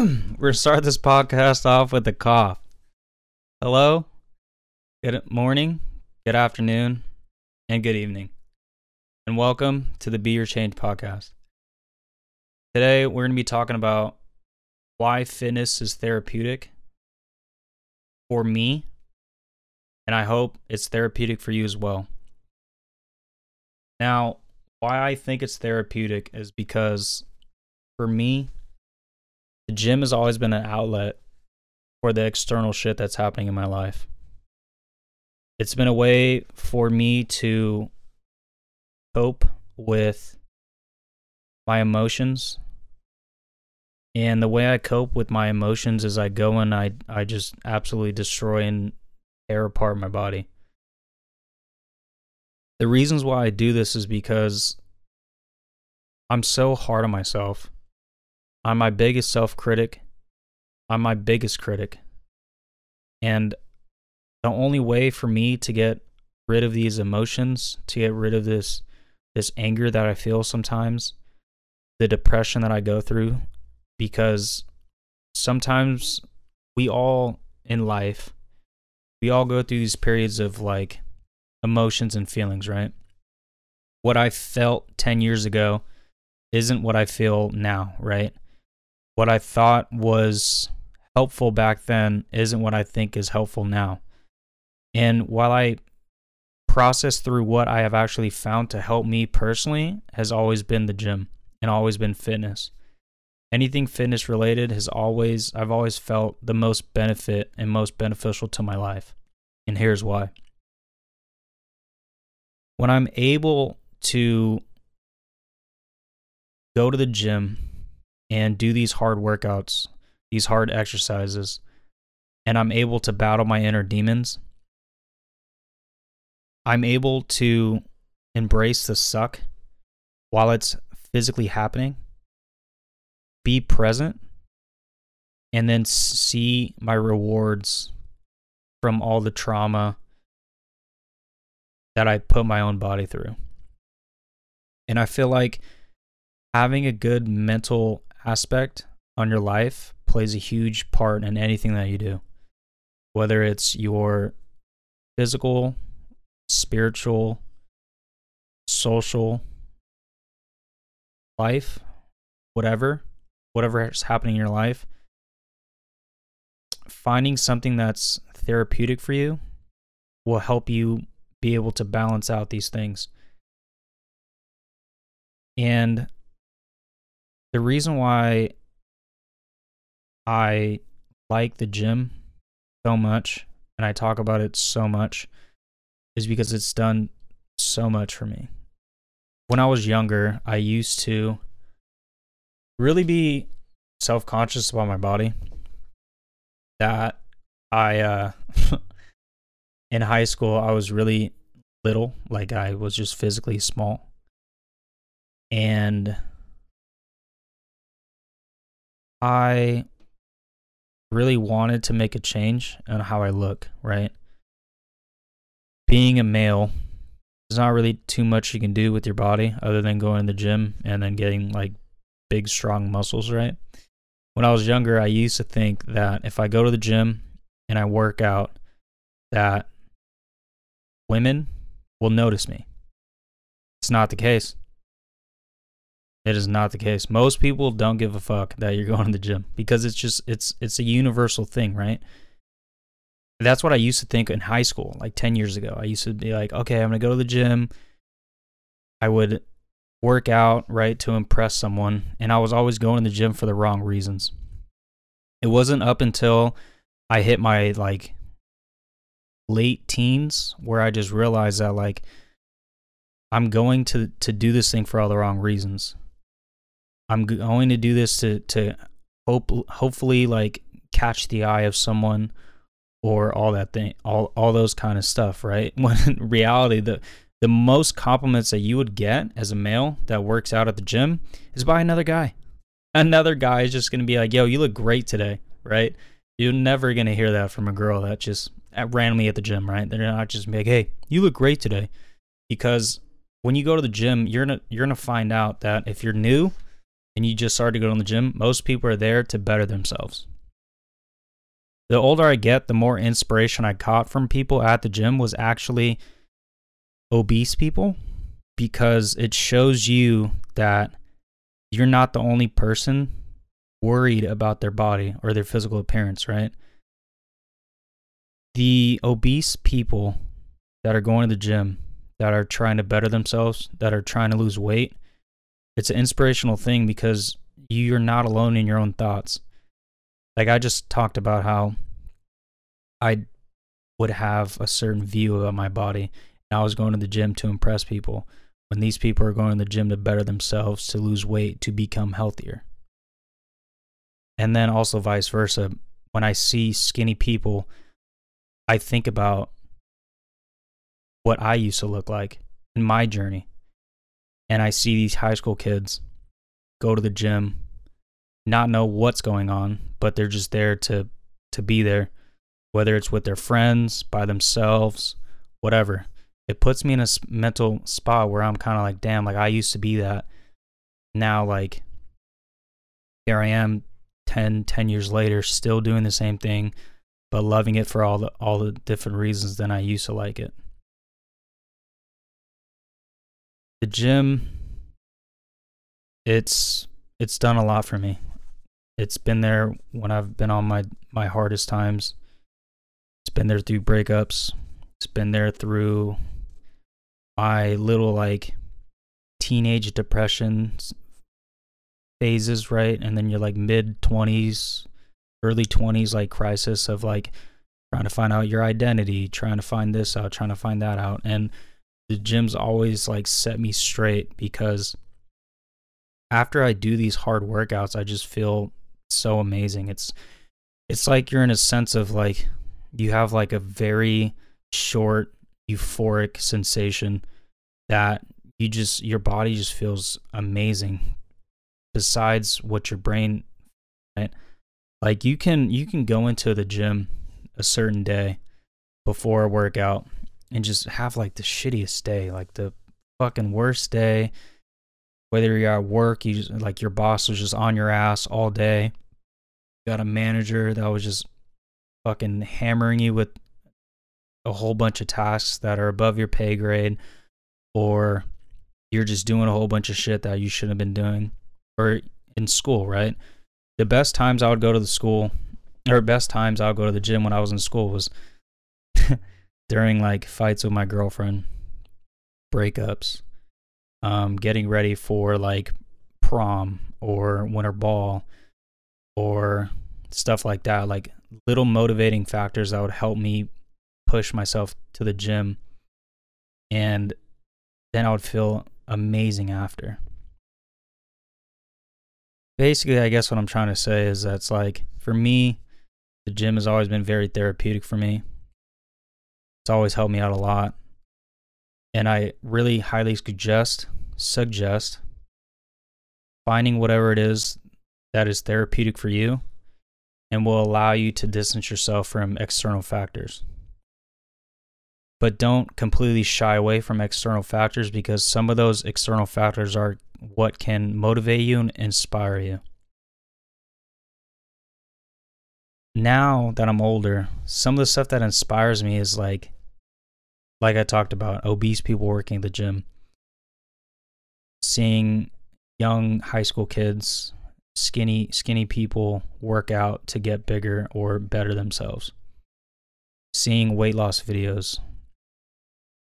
We're start this podcast off with a cough. Hello, good morning, good afternoon, and good evening, and welcome to the Be Your Change podcast. Today, we're gonna be talking about why fitness is therapeutic for me, and I hope it's therapeutic for you as well. Now, why I think it's therapeutic is because for me, the gym has always been an outlet for the external shit that's happening in my life. It's been a way for me to cope with my emotions. And the way I cope with my emotions is I go and I I just absolutely destroy and tear apart my body. The reasons why I do this is because I'm so hard on myself. I'm my biggest self critic. I'm my biggest critic. And the only way for me to get rid of these emotions, to get rid of this this anger that I feel sometimes, the depression that I go through because sometimes we all in life we all go through these periods of like emotions and feelings, right? What I felt 10 years ago isn't what I feel now, right? What I thought was helpful back then isn't what I think is helpful now. And while I process through what I have actually found to help me personally has always been the gym and always been fitness. Anything fitness related has always I've always felt the most benefit and most beneficial to my life. And here's why. When I'm able to go to the gym and do these hard workouts, these hard exercises, and I'm able to battle my inner demons, I'm able to embrace the suck while it's physically happening, be present, and then see my rewards from all the trauma that I put my own body through. And I feel like having a good mental aspect on your life plays a huge part in anything that you do. Whether it's your physical, spiritual, social life, whatever, whatever is happening in your life, finding something that's therapeutic for you will help you be able to balance out these things. And the reason why I like the gym so much and I talk about it so much is because it's done so much for me. When I was younger, I used to really be self conscious about my body. That I, uh, in high school, I was really little, like I was just physically small. And I really wanted to make a change on how I look, right? Being a male, there's not really too much you can do with your body other than going to the gym and then getting like big, strong muscles, right? When I was younger, I used to think that if I go to the gym and I work out, that women will notice me. It's not the case. It is not the case. Most people don't give a fuck that you're going to the gym because it's just it's it's a universal thing, right? That's what I used to think in high school, like 10 years ago. I used to be like, okay, I'm going to go to the gym. I would work out, right, to impress someone, and I was always going to the gym for the wrong reasons. It wasn't up until I hit my like late teens where I just realized that like I'm going to to do this thing for all the wrong reasons. I'm going to do this to to hope hopefully like catch the eye of someone or all that thing all all those kind of stuff, right? When in reality the the most compliments that you would get as a male that works out at the gym is by another guy. Another guy is just going to be like, "Yo, you look great today," right? You're never going to hear that from a girl that just randomly at the gym, right? They're not just like, "Hey, you look great today," because when you go to the gym, you're gonna you're gonna find out that if you're new, and you just started to go to the gym, most people are there to better themselves. The older I get, the more inspiration I caught from people at the gym was actually obese people because it shows you that you're not the only person worried about their body or their physical appearance, right? The obese people that are going to the gym, that are trying to better themselves, that are trying to lose weight, it's an inspirational thing because you're not alone in your own thoughts. Like I just talked about how I would have a certain view about my body. And I was going to the gym to impress people. When these people are going to the gym to better themselves, to lose weight, to become healthier. And then also vice versa. When I see skinny people, I think about what I used to look like in my journey. And I see these high school kids go to the gym, not know what's going on, but they're just there to to be there, whether it's with their friends, by themselves, whatever. It puts me in a mental spot where I'm kind of like, damn, like I used to be that. Now, like, here I am 10, 10 years later, still doing the same thing, but loving it for all the all the different reasons than I used to like it. The gym it's it's done a lot for me. It's been there when I've been on my my hardest times. It's been there through breakups. It's been there through my little like teenage depression phases, right? And then you're like mid 20s, early 20s, like crisis of like trying to find out your identity, trying to find this out, trying to find that out. And the gym's always like set me straight because after I do these hard workouts, I just feel so amazing. It's it's like you're in a sense of like you have like a very short euphoric sensation that you just your body just feels amazing besides what your brain right? like you can you can go into the gym a certain day before a workout and just have like the shittiest day like the fucking worst day whether you're at work you just, like your boss was just on your ass all day you got a manager that was just fucking hammering you with a whole bunch of tasks that are above your pay grade or you're just doing a whole bunch of shit that you shouldn't have been doing or in school, right? The best times I would go to the school, or best times I would go to the gym when I was in school was during like fights with my girlfriend, breakups, um, getting ready for like prom or winter ball or stuff like that. Like little motivating factors that would help me push myself to the gym. And then I would feel amazing after basically, I guess what I'm trying to say is that's like for me, the gym has always been very therapeutic for me. It's always helped me out a lot. And I really highly suggest suggest finding whatever it is that is therapeutic for you and will allow you to distance yourself from external factors. But don't completely shy away from external factors because some of those external factors are what can motivate you and inspire you. Now that I'm older, some of the stuff that inspires me is like, like I talked about, obese people working at the gym, seeing young high school kids, skinny, skinny people work out to get bigger or better themselves, seeing weight loss videos,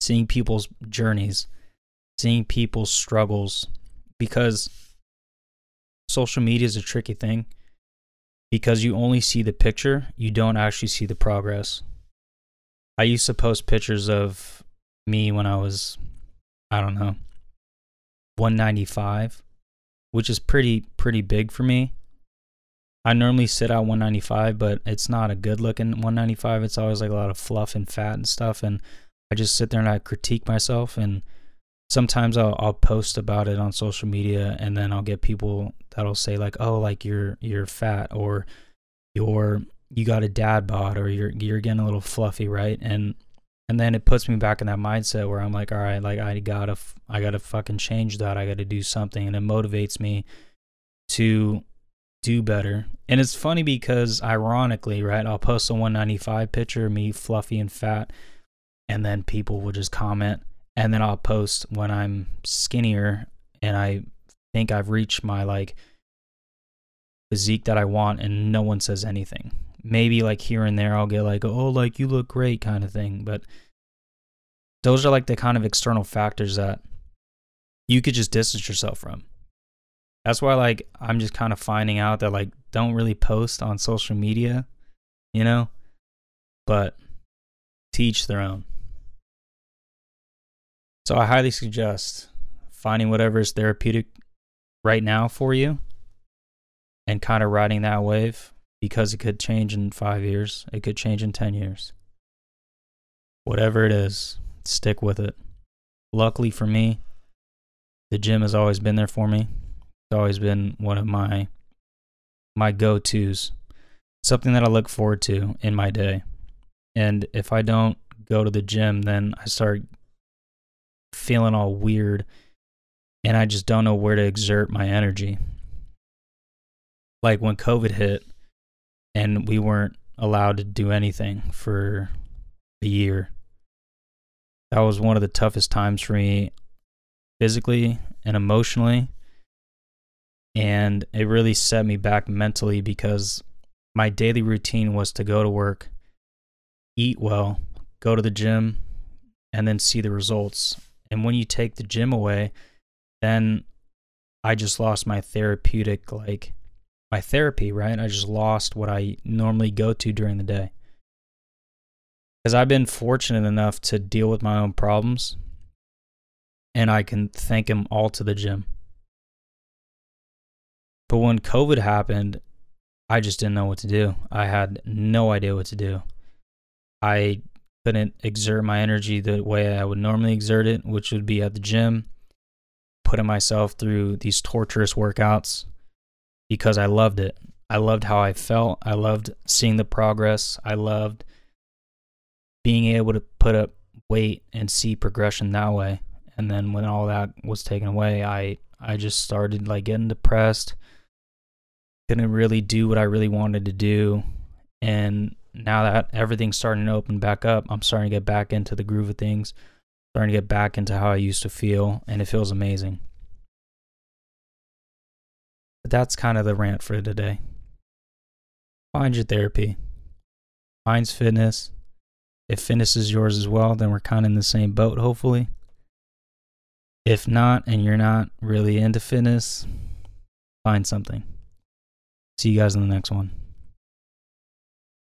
seeing people's journeys, seeing people's struggles, because social media is a tricky thing because you only see the picture, you don't actually see the progress. I used to post pictures of me when I was, I don't know, 195, which is pretty pretty big for me. I normally sit at 195, but it's not a good looking 195. It's always like a lot of fluff and fat and stuff, and I just sit there and I critique myself and sometimes I'll I'll post about it on social media and then I'll get people that'll say like, "Oh, like you're you're fat or you're you got a dad bod or you're you're getting a little fluffy, right?" And and then it puts me back in that mindset where I'm like, "All right, like I got to I got to fucking change that. I got to do something." And it motivates me to do better. And it's funny because ironically, right, I'll post a 195 picture of me fluffy and fat, and then people will just comment. And then I'll post when I'm skinnier and I think I've reached my like physique that I want, and no one says anything. Maybe like here and there, I'll get like, oh, like you look great kind of thing. But those are like the kind of external factors that you could just distance yourself from. That's why like I'm just kind of finding out that like don't really post on social media, you know? But teach their own. So I highly suggest finding whatever is therapeutic right now for you and kind of riding that wave because it could change in 5 years, it could change in 10 years. Whatever it is, stick with it. Luckily for me, the gym has always been there for me. It's always been one of my my go-tos. Something that I look forward to in my day. And if I don't go to the gym, then I start feeling all weird and I just don't know where to exert my energy. Like when COVID hit and we weren't allowed to do anything for a year. That was one of the toughest times for me physically and emotionally. And it really set me back mentally because my daily routine was to go to work, eat well, go to the gym, and then see the results. And when you take the gym away, then I just lost my therapeutic, like my therapy, right? I just lost what I normally go to during the day. Because I've been fortunate enough to deal with my own problems and I can thank them all to the gym. But when COVID happened, I just didn't know what to do. I had no idea what to do. I couldn't exert my energy the way I would normally exert it, which would be at the gym, putting myself through these torturous workouts because I loved it. I loved how I felt. I loved seeing the progress. I loved being able to put up weight and see progression that way and then when all that was taken away i i just started like getting depressed couldn't really do what i really wanted to do and now that everything's starting to open back up i'm starting to get back into the groove of things starting to get back into how i used to feel and it feels amazing. But that's kind of the rant for today. Find your therapy. Finds fitness. If fitness is yours as well then we're kind of in the same boat hopefully. If not, and you're not really into fitness, find something. See you guys in the next one.